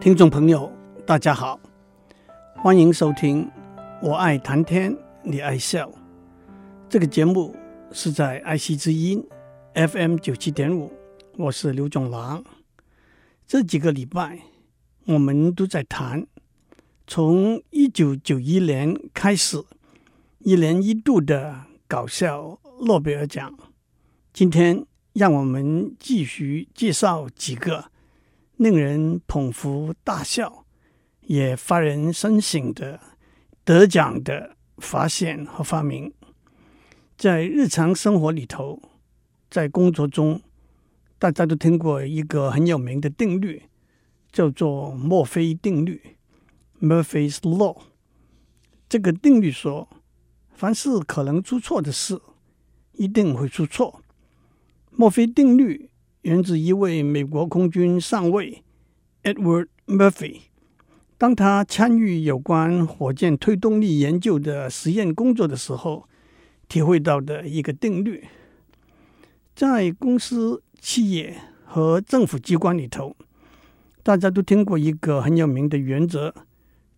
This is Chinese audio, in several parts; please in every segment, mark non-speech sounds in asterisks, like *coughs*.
听众朋友，大家好，欢迎收听《我爱谈天，你爱笑》这个节目是在爱惜之音 FM 九七点五，我是刘总郎。这几个礼拜，我们都在谈从一九九一年开始一年一度的搞笑诺贝尔奖。今天，让我们继续介绍几个。令人捧腹大笑，也发人深省的得奖的发现和发明，在日常生活里头，在工作中，大家都听过一个很有名的定律，叫做墨菲定律 （Murphy's Law）。这个定律说，凡是可能出错的事，一定会出错。墨菲定律。源自一位美国空军上尉 Edward Murphy，当他参与有关火箭推动力研究的实验工作的时候，体会到的一个定律。在公司、企业和政府机关里头，大家都听过一个很有名的原则，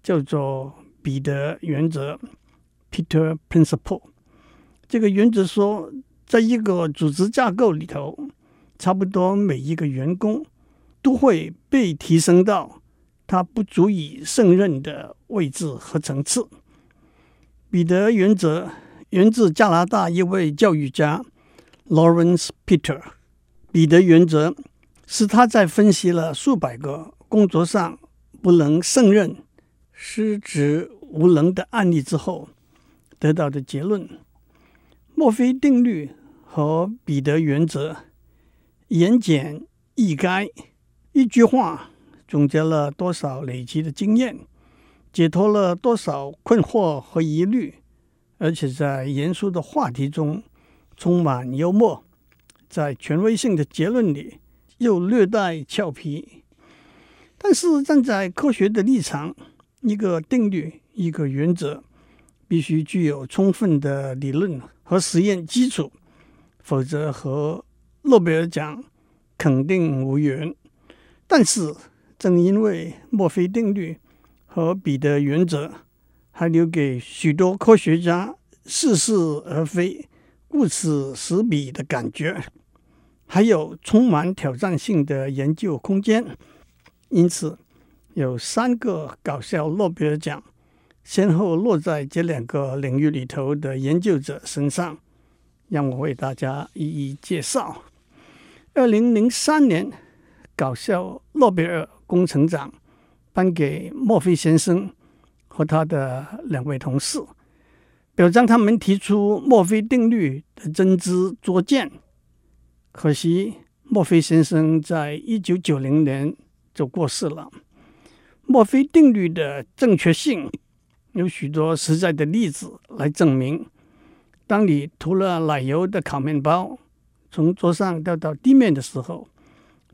叫做彼得原则 （Peter Principle）。这个原则说，在一个组织架构里头，差不多每一个员工都会被提升到他不足以胜任的位置和层次。彼得原则源自加拿大一位教育家 Lawrence Peter。彼得原则是他在分析了数百个工作上不能胜任、失职无能的案例之后得到的结论。墨菲定律和彼得原则。言简意赅，一句话总结了多少累积的经验，解脱了多少困惑和疑虑，而且在严肃的话题中充满幽默，在权威性的结论里又略带俏皮。但是站在科学的立场，一个定律、一个原则，必须具有充分的理论和实验基础，否则和诺贝尔奖肯定无缘，但是正因为墨菲定律和彼得原则，还留给许多科学家似是而非、顾此失彼的感觉，还有充满挑战性的研究空间。因此，有三个搞笑诺贝尔奖，先后落在这两个领域里头的研究者身上。让我为大家一一介绍。二零零三年，搞笑诺贝尔工程奖颁给墨菲先生和他的两位同事，表彰他们提出墨菲定律的真知灼见。可惜，墨菲先生在一九九零年就过世了。墨菲定律的正确性有许多实在的例子来证明。当你涂了奶油的烤面包从桌上掉到地面的时候，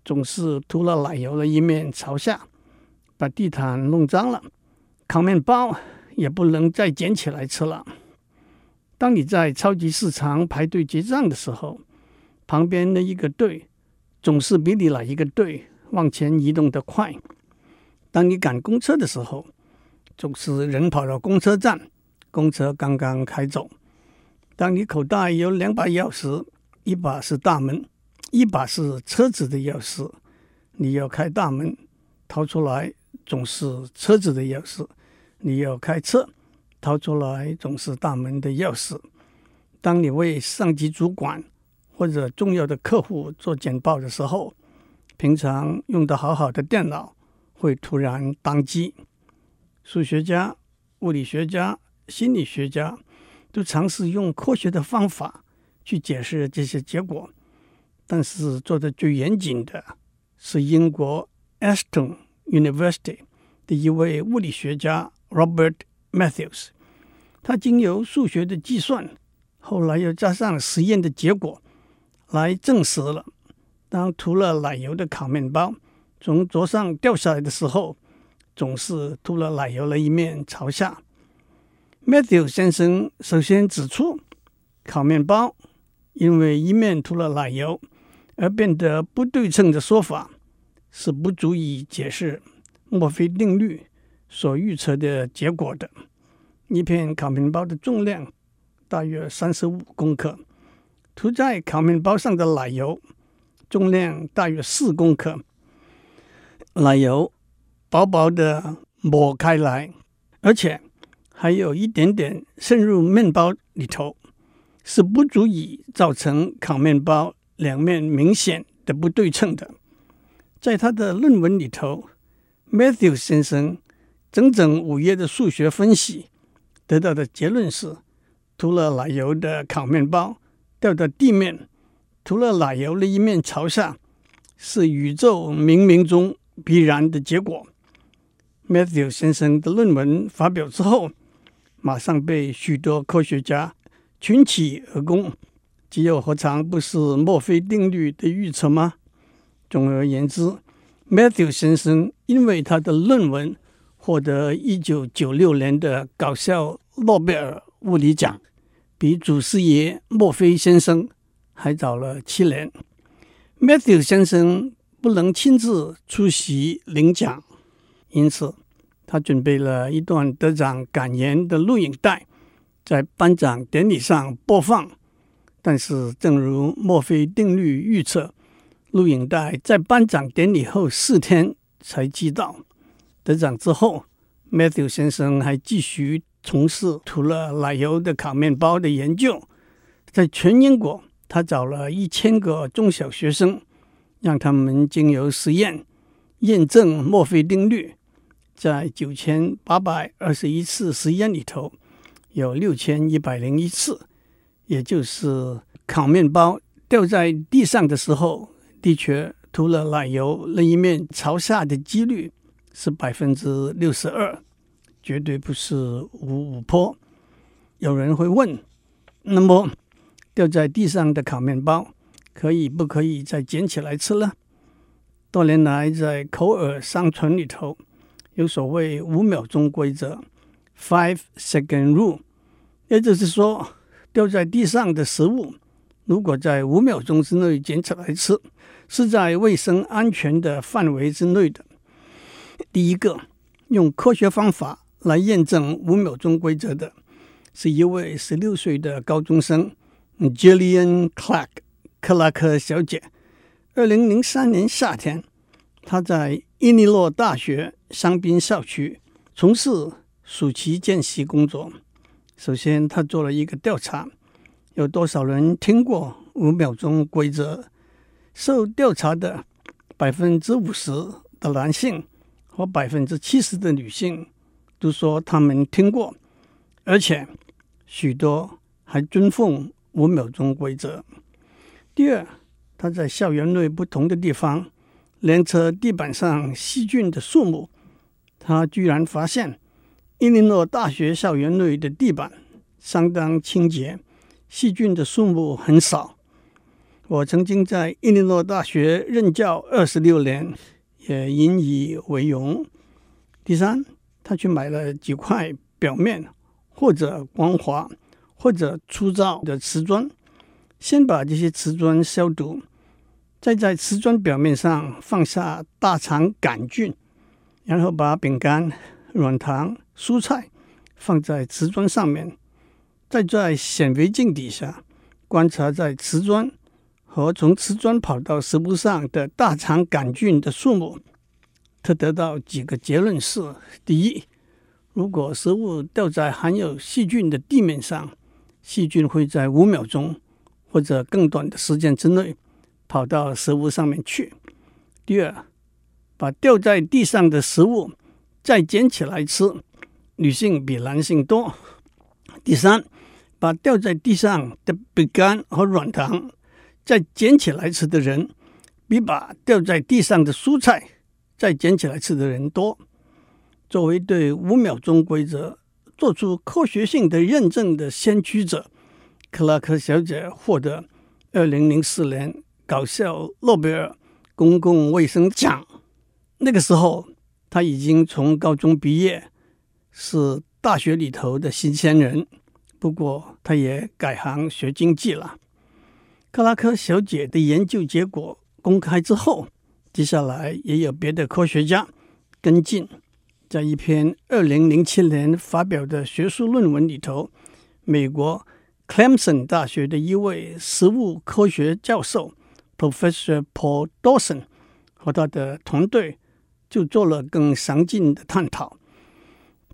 总是涂了奶油的一面朝下，把地毯弄脏了，烤面包也不能再捡起来吃了。当你在超级市场排队结账的时候，旁边的一个队总是比你哪一个队往前移动得快。当你赶公车的时候，总是人跑到公车站，公车刚刚开走。当你口袋有两把钥匙，一把是大门，一把是车子的钥匙，你要开大门，掏出来总是车子的钥匙；你要开车，掏出来总是大门的钥匙。当你为上级主管或者重要的客户做简报的时候，平常用的好好的电脑会突然当机。数学家、物理学家、心理学家。都尝试用科学的方法去解释这些结果，但是做的最严谨的是英国 Aston University 的一位物理学家 Robert Matthews。他经由数学的计算，后来又加上实验的结果，来证实了：当涂了奶油的烤面包从桌上掉下来的时候，总是涂了奶油的一面朝下。Matthews 先生首先指出，烤面包因为一面涂了奶油而变得不对称的说法，是不足以解释墨菲定律所预测的结果的。一片烤面包的重量大约三十五公克，涂在烤面包上的奶油重量大约四公克。奶油薄薄的抹开来，而且还有一点点渗入面包里头，是不足以造成烤面包两面明显的不对称的。在他的论文里头，Matthew 先生整整五页的数学分析得到的结论是：涂了奶油的烤面包掉到地面，涂了奶油的一面朝下，是宇宙冥冥中必然的结果。Matthew 先生的论文发表之后，马上被许多科学家群起而攻。这又何尝不是墨菲定律的预测吗？总而言之，Matthew 先生因为他的论文获得一九九六年的搞笑诺贝尔物理奖，比祖师爷墨菲先生还早了七年。Matthew 先生不能亲自出席领奖，因此他准备了一段得奖感言的录影带，在颁奖典礼上播放。但是，正如墨菲定律预测。录影带在颁奖典礼后四天才寄到。得奖之后，Matthew 先生还继续从事涂了奶油的烤面包的研究。在全英国，他找了一千个中小学生，让他们经由实验验证墨菲定律。在九千八百二十一次实验里头，有六千一百零一次，也就是烤面包掉在地上的时候。的确，涂了奶油那一面朝下的几率是百分之六十二，绝对不是五五坡。有人会问：那么掉在地上的烤面包可以不可以再捡起来吃呢？多年来，在口耳相传里头，有所谓五秒钟规则 （Five Second Rule），也就是说，掉在地上的食物，如果在五秒钟之内捡起来吃，是在卫生安全的范围之内的。第一个用科学方法来验证五秒钟规则的，是一位十六岁的高中生 Jillian Clark 克拉克小姐。二零零三年夏天，她在伊利诺大学香槟校区从事暑期见习工作。首先，他做了一个调查。有多少人听过五秒钟规则？受调查的百分之五十的男性和百分之七十的女性都说他们听过，而且许多还尊奉五秒钟规则。第二，他在校园内不同的地方量测地板上细菌的数目，他居然发现伊利诺大学校园内的地板相当清洁。细菌的数目很少。我曾经在伊利诺大学任教二十六年，也引以为荣。第三，他去买了几块表面或者光滑或者粗糙的瓷砖，先把这些瓷砖消毒，再在瓷砖表面上放下大肠杆菌，然后把饼干、软糖、蔬菜放在瓷砖上面。再在显微镜底下观察，在瓷砖和从瓷砖跑到食物上的大肠杆菌的数目，他得到几个结论是：第一，如果食物掉在含有细菌的地面上，细菌会在五秒钟或者更短的时间之内跑到食物上面去；第二，把掉在地上的食物再捡起来吃，女性比男性多；第三。把掉在地上的饼干和软糖再捡起来吃的人，比把掉在地上的蔬菜再捡起来吃的人多。作为对五秒钟规则做出科学性的认证的先驱者，克拉克小姐获得二零零四年搞笑诺贝尔公共卫生奖。那个时候，她已经从高中毕业，是大学里头的新鲜人。不过，他也改行学经济了。克拉克小姐的研究结果公开之后，接下来也有别的科学家跟进，在一篇二零零七年发表的学术论文里头，美国 Clemson 大学的一位食物科学教授 Professor Paul Dawson 和他的团队就做了更详尽的探讨。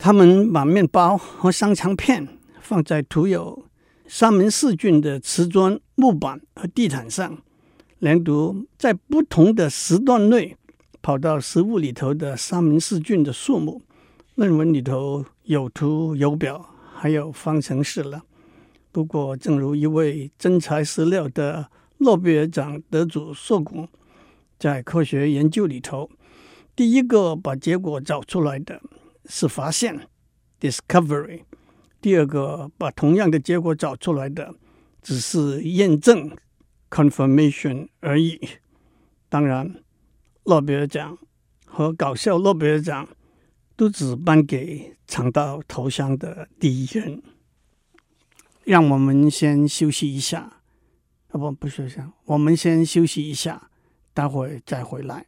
他们把面包和香肠片放在涂有沙门氏菌的瓷砖木板和地毯上，连读在不同的时段内跑到食物里头的沙门氏菌的数目。论文里头有图有表，还有方程式了。不过，正如一位真材实料的诺贝尔奖得主说过，在科学研究里头，第一个把结果找出来的。是发现 （discovery），第二个把同样的结果找出来的只是验证 （confirmation） 而已。当然，诺贝尔奖和搞笑诺贝尔奖都只颁给尝到头香的第一人。让我们先休息一下，啊不，不休息，我们先休息一下，待会再回来。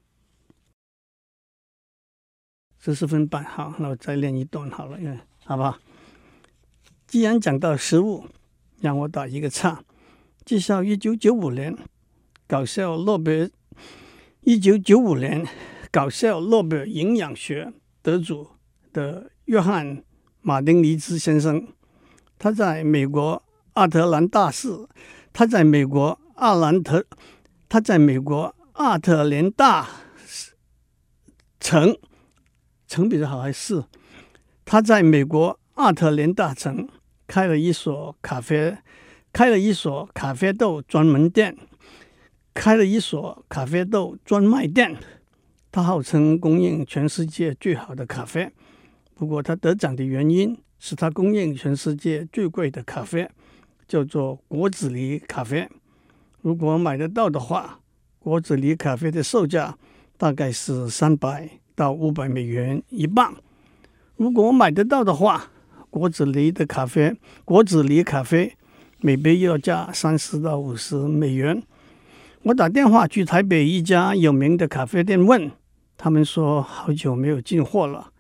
十四分半，好，那我再练一段好了，因为好不好？既然讲到食物，让我打一个岔，介绍一九九五年搞笑诺贝尔，一九九五年搞笑诺贝尔营养学得主的约翰马丁尼兹先生，他在美国亚特兰大市，他在美国阿兰特，他在美国亚特兰大城。成比较好还是？他在美国亚特兰大城开了一所咖啡，开了一所咖啡豆专门店，开了一所咖啡豆专卖店。他号称供应全世界最好的咖啡。不过他得奖的原因是他供应全世界最贵的咖啡，叫做果子狸咖啡。如果买得到的话，果子狸咖啡的售价大概是三百。到五百美元一磅，如果我买得到的话，果子狸的咖啡，果子狸咖啡每杯要价三十到五十美元。我打电话去台北一家有名的咖啡店问，他们说好久没有进货了。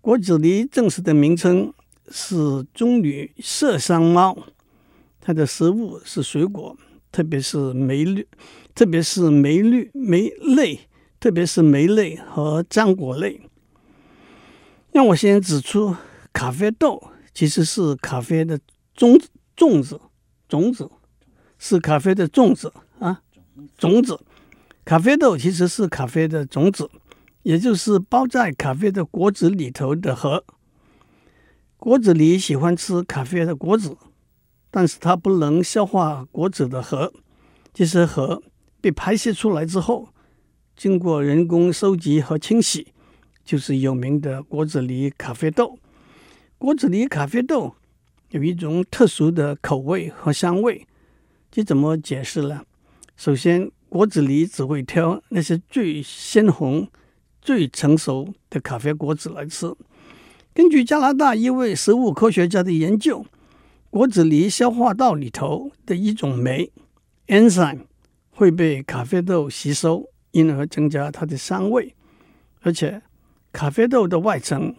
果子狸正式的名称是棕榈麝香猫，它的食物是水果，特别是梅绿，特别是梅绿梅类。特别是莓类和浆果类。让我先指出，咖啡豆其实是咖啡的种种子，种子是咖啡的种子啊，种子。咖啡豆其实是咖啡的种子，也就是包在咖啡的果子里头的核。果子狸喜欢吃咖啡的果子，但是它不能消化果子的核。这些核被排泄出来之后。经过人工收集和清洗，就是有名的果子狸咖啡豆。果子狸咖啡豆有一种特殊的口味和香味，这怎么解释呢？首先，果子狸只会挑那些最鲜红、最成熟的咖啡果子来吃。根据加拿大一位食物科学家的研究，果子狸消化道里头的一种酶 enzyme 会被咖啡豆吸收。因而增加它的香味，而且咖啡豆的外层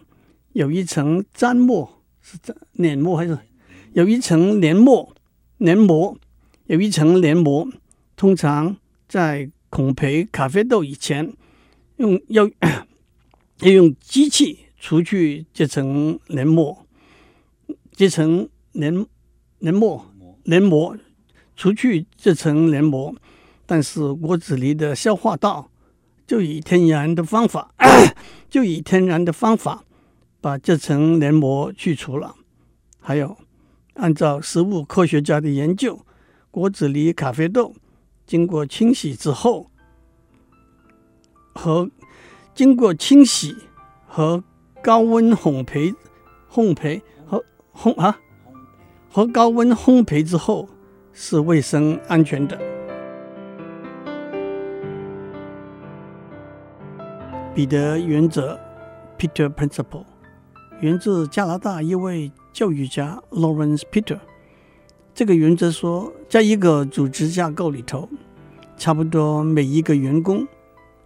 有一层粘膜，是黏膜还是有一层黏膜？黏膜有一层黏膜，通常在烘焙咖啡豆以前，用要 *coughs* 要用机器除去这层黏膜，这层黏黏膜黏膜除去这层黏膜。但是果子狸的消化道就以天然的方法，*coughs* 就以天然的方法把这层黏膜去除了。还有，按照食物科学家的研究，果子狸咖啡豆经过清洗之后，和经过清洗和高温烘焙、烘焙和烘啊和高温烘焙之后是卫生安全的。彼得原则 （Peter Principle） 源自加拿大一位教育家 Lawrence Peter。这个原则说，在一个组织架构里头，差不多每一个员工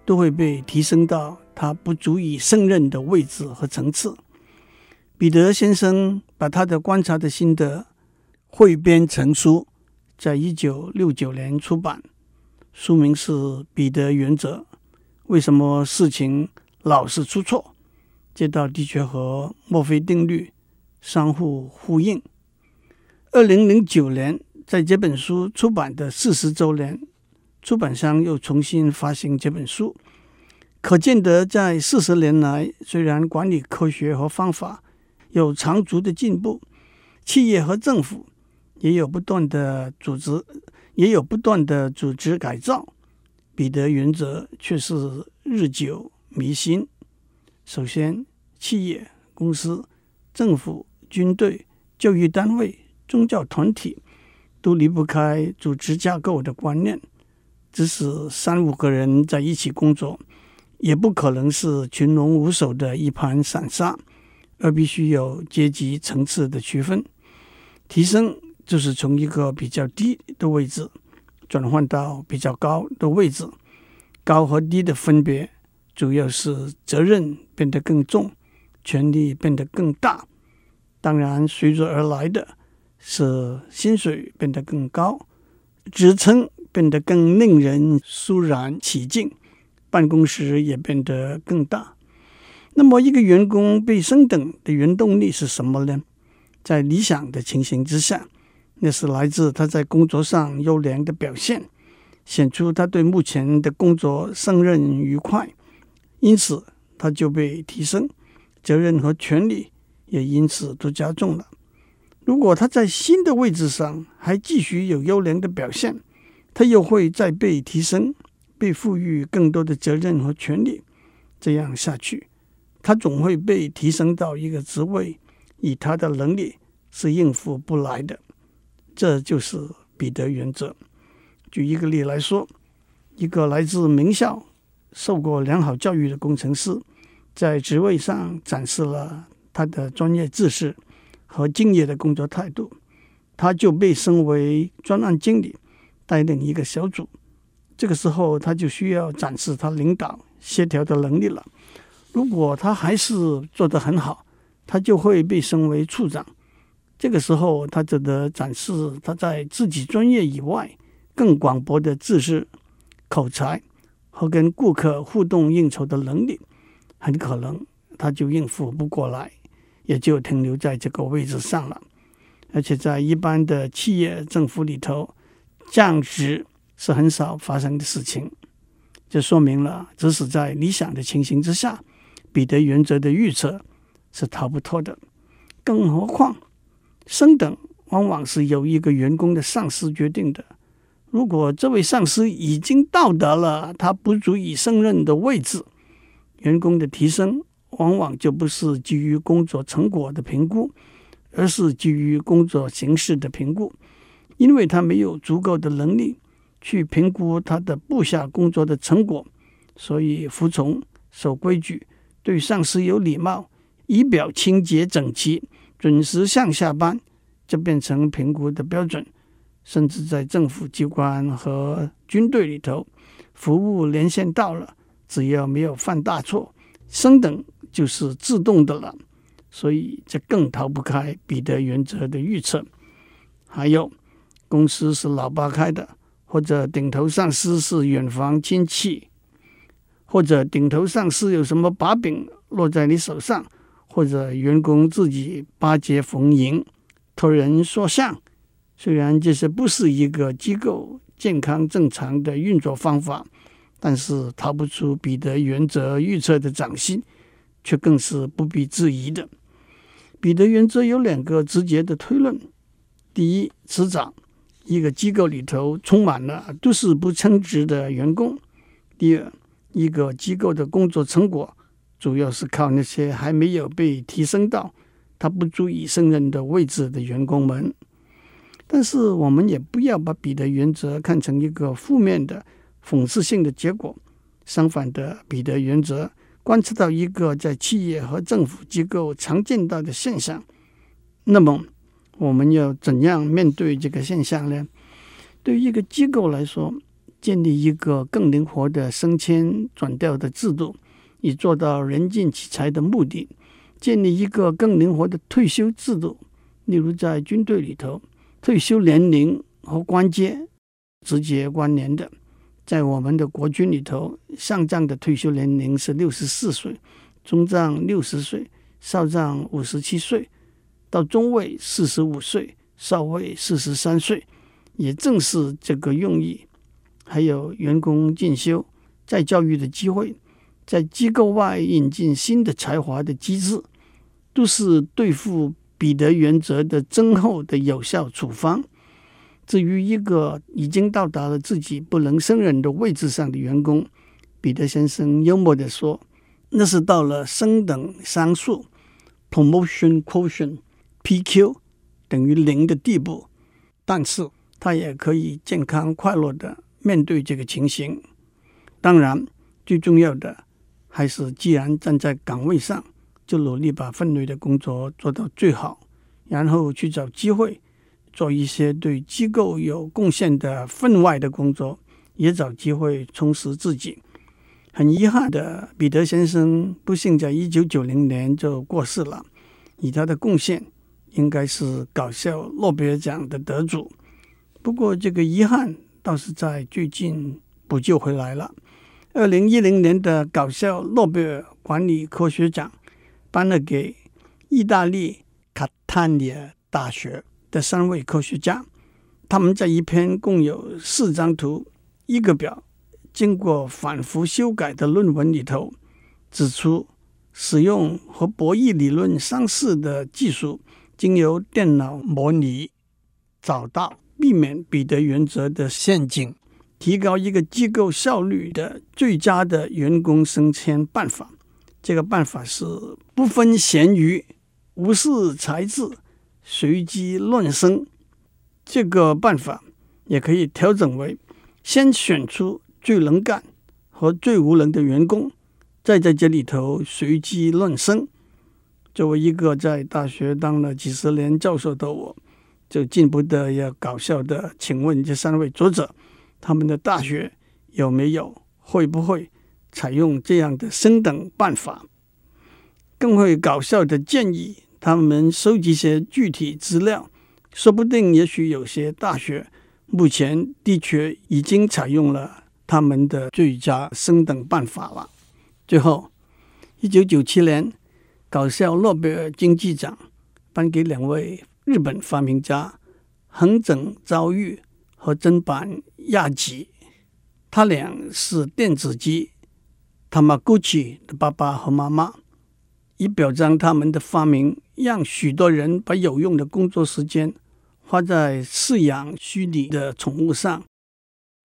都会被提升到他不足以胜任的位置和层次。彼得先生把他的观察的心得汇编成书，在一九六九年出版，书名是《彼得原则》。为什么事情老是出错？这道的确和墨菲定律相互呼应。二零零九年，在这本书出版的四十周年，出版商又重新发行这本书，可见得在四十年来，虽然管理科学和方法，有长足的进步，企业和政府也有不断的组织，也有不断的组织改造。彼得原则却是日久弥新。首先，企业、公司、政府、军队、教育单位、宗教团体都离不开组织架构的观念。即使三五个人在一起工作，也不可能是群龙无首的一盘散沙。而必须有阶级层次的区分，提升就是从一个比较低的位置转换到比较高的位置。高和低的分别主要是责任变得更重，权力变得更大。当然，随之而来的是薪水变得更高，职称变得更令人肃然起敬，办公室也变得更大。那么，一个员工被升等的原动力是什么呢？在理想的情形之下，那是来自他在工作上优良的表现，显出他对目前的工作胜任愉快，因此他就被提升，责任和权力也因此都加重了。如果他在新的位置上还继续有优良的表现，他又会再被提升，被赋予更多的责任和权力，这样下去。他总会被提升到一个职位，以他的能力是应付不来的。这就是彼得原则。举一个例来说，一个来自名校、受过良好教育的工程师，在职位上展示了他的专业知识和敬业的工作态度，他就被升为专案经理，带领一个小组。这个时候，他就需要展示他领导协调的能力了。如果他还是做得很好，他就会被升为处长。这个时候，他只得展示他在自己专业以外更广博的知识、口才和跟顾客互动应酬的能力。很可能他就应付不过来，也就停留在这个位置上了。而且在一般的企业、政府里头，降职是很少发生的事情。这说明了，即使在理想的情形之下。彼得原则的预测是逃不脱的，更何况升等往往是由一个员工的上司决定的。如果这位上司已经到达了他不足以胜任的位置，员工的提升往往就不是基于工作成果的评估，而是基于工作形式的评估，因为他没有足够的能力去评估他的部下工作的成果，所以服从、守规矩。对上司有礼貌，仪表清洁整齐，准时上下班，就变成评估的标准。甚至在政府机关和军队里头，服务年限到了，只要没有犯大错，升等就是自动的了。所以这更逃不开彼得原则的预测。还有，公司是老爸开的，或者顶头上司是远房亲戚。或者顶头上司有什么把柄落在你手上，或者员工自己巴结逢迎、托人说相，虽然这些不是一个机构健康正常的运作方法，但是逃不出彼得原则预测的掌心，却更是不必质疑的。彼得原则有两个直接的推论：第一，迟早一个机构里头充满了都是不称职的员工；第二。一个机构的工作成果，主要是靠那些还没有被提升到他不足以胜任的位置的员工们。但是，我们也不要把彼得原则看成一个负面的、讽刺性的结果。相反的，彼得原则观测到一个在企业和政府机构常见到的现象。那么，我们要怎样面对这个现象呢？对于一个机构来说，建立一个更灵活的升迁转调的制度，以做到人尽其才的目的，建立一个更灵活的退休制度。例如，在军队里头，退休年龄和官阶直接关联的。在我们的国军里头，上将的退休年龄是六十四岁，中将六十岁，少将五十七岁，到中尉四十五岁，少尉四十三岁。也正是这个用意，还有员工进修、再教育的机会。在机构外引进新的才华的机制，都是对付彼得原则的增厚的有效处方。至于一个已经到达了自己不能胜任的位置上的员工，彼得先生幽默地说：“那是到了升等商数 （promotion quotient，PQ） 等于零的地步，但是他也可以健康快乐地面对这个情形。当然，最重要的。”还是，既然站在岗位上，就努力把分内的工作做到最好，然后去找机会做一些对机构有贡献的分外的工作，也找机会充实自己。很遗憾的，彼得先生不幸在一九九零年就过世了。以他的贡献，应该是搞笑诺贝尔奖的得主。不过，这个遗憾倒是在最近补救回来了。二零一零年的搞笑诺贝尔管理科学奖颁了给意大利卡塔尼亚大学的三位科学家。他们在一篇共有四张图、一个表、经过反复修改的论文里头，指出使用和博弈理论相似的技术，经由电脑模拟，找到避免彼得原则的陷阱。提高一个机构效率的最佳的员工升迁办法，这个办法是不分贤愚、无视才智、随机乱升。这个办法也可以调整为：先选出最能干和最无能的员工，再在这里头随机乱升。作为一个在大学当了几十年教授的我，就禁不得要搞笑的，请问这三位作者。他们的大学有没有会不会采用这样的升等办法？更会搞笑的建议，他们收集些具体资料，说不定也许有些大学目前的确已经采用了他们的最佳升等办法了。最后，一九九七年搞笑诺贝尔经济奖颁给两位日本发明家横井昭裕和真板亚吉，他俩是电子鸡他们过去的爸爸和妈妈，以表彰他们的发明，让许多人把有用的工作时间花在饲养虚拟的宠物上。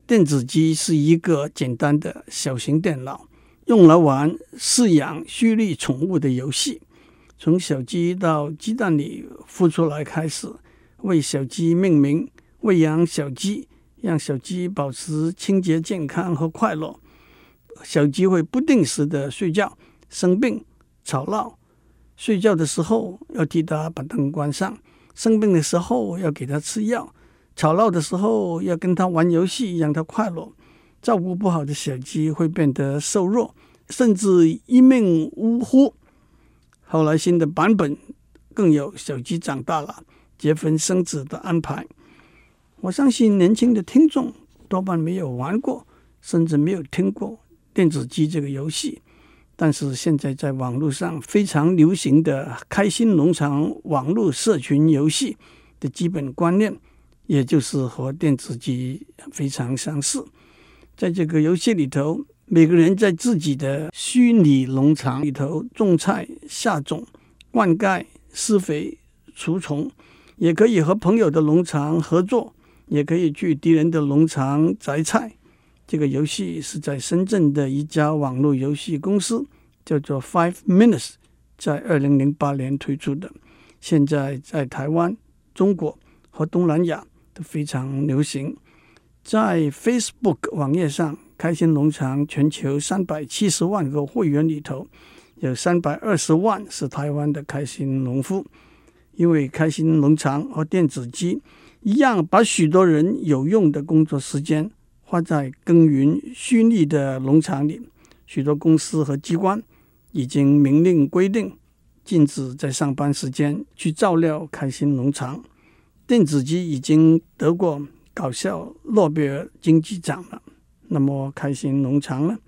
电子鸡是一个简单的小型电脑，用来玩饲养虚拟宠物的游戏，从小鸡到鸡蛋里孵出来开始，为小鸡命名。喂养小鸡，让小鸡保持清洁、健康和快乐。小鸡会不定时的睡觉、生病、吵闹。睡觉的时候要替它把灯关上，生病的时候要给它吃药，吵闹的时候要跟它玩游戏，让它快乐。照顾不好的小鸡会变得瘦弱，甚至一命呜呼。后来新的版本更有小鸡长大了，结婚生子的安排。我相信年轻的听众多半没有玩过，甚至没有听过电子鸡这个游戏。但是现在在网络上非常流行的开心农场网络社群游戏的基本观念，也就是和电子鸡非常相似。在这个游戏里头，每个人在自己的虚拟农场里头种菜、下种、灌溉、施肥、除虫，也可以和朋友的农场合作。也可以去敌人的农场摘菜。这个游戏是在深圳的一家网络游戏公司，叫做 Five Minutes，在二零零八年推出的。现在在台湾、中国和东南亚都非常流行。在 Facebook 网页上，开心农场全球三百七十万个会员里头，有三百二十万是台湾的开心农夫。因为开心农场和电子鸡。一样把许多人有用的工作时间花在耕耘虚拟的农场里，许多公司和机关已经明令规定，禁止在上班时间去照料开心农场。电子鸡已经得过搞笑诺贝尔经济奖了，那么开心农场呢？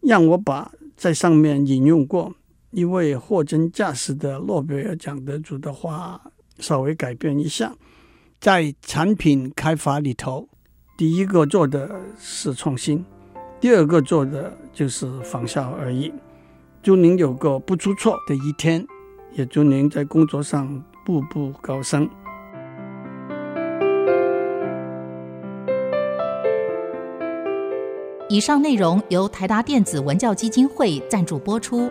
让我把在上面引用过一位货真价实的诺贝尔奖得主的话稍微改变一下，在产品开发里头，第一个做的是创新，第二个做的就是仿效而已。祝您有个不出错的一天，也祝您在工作上步步高升。以上内容由台达电子文教基金会赞助播出。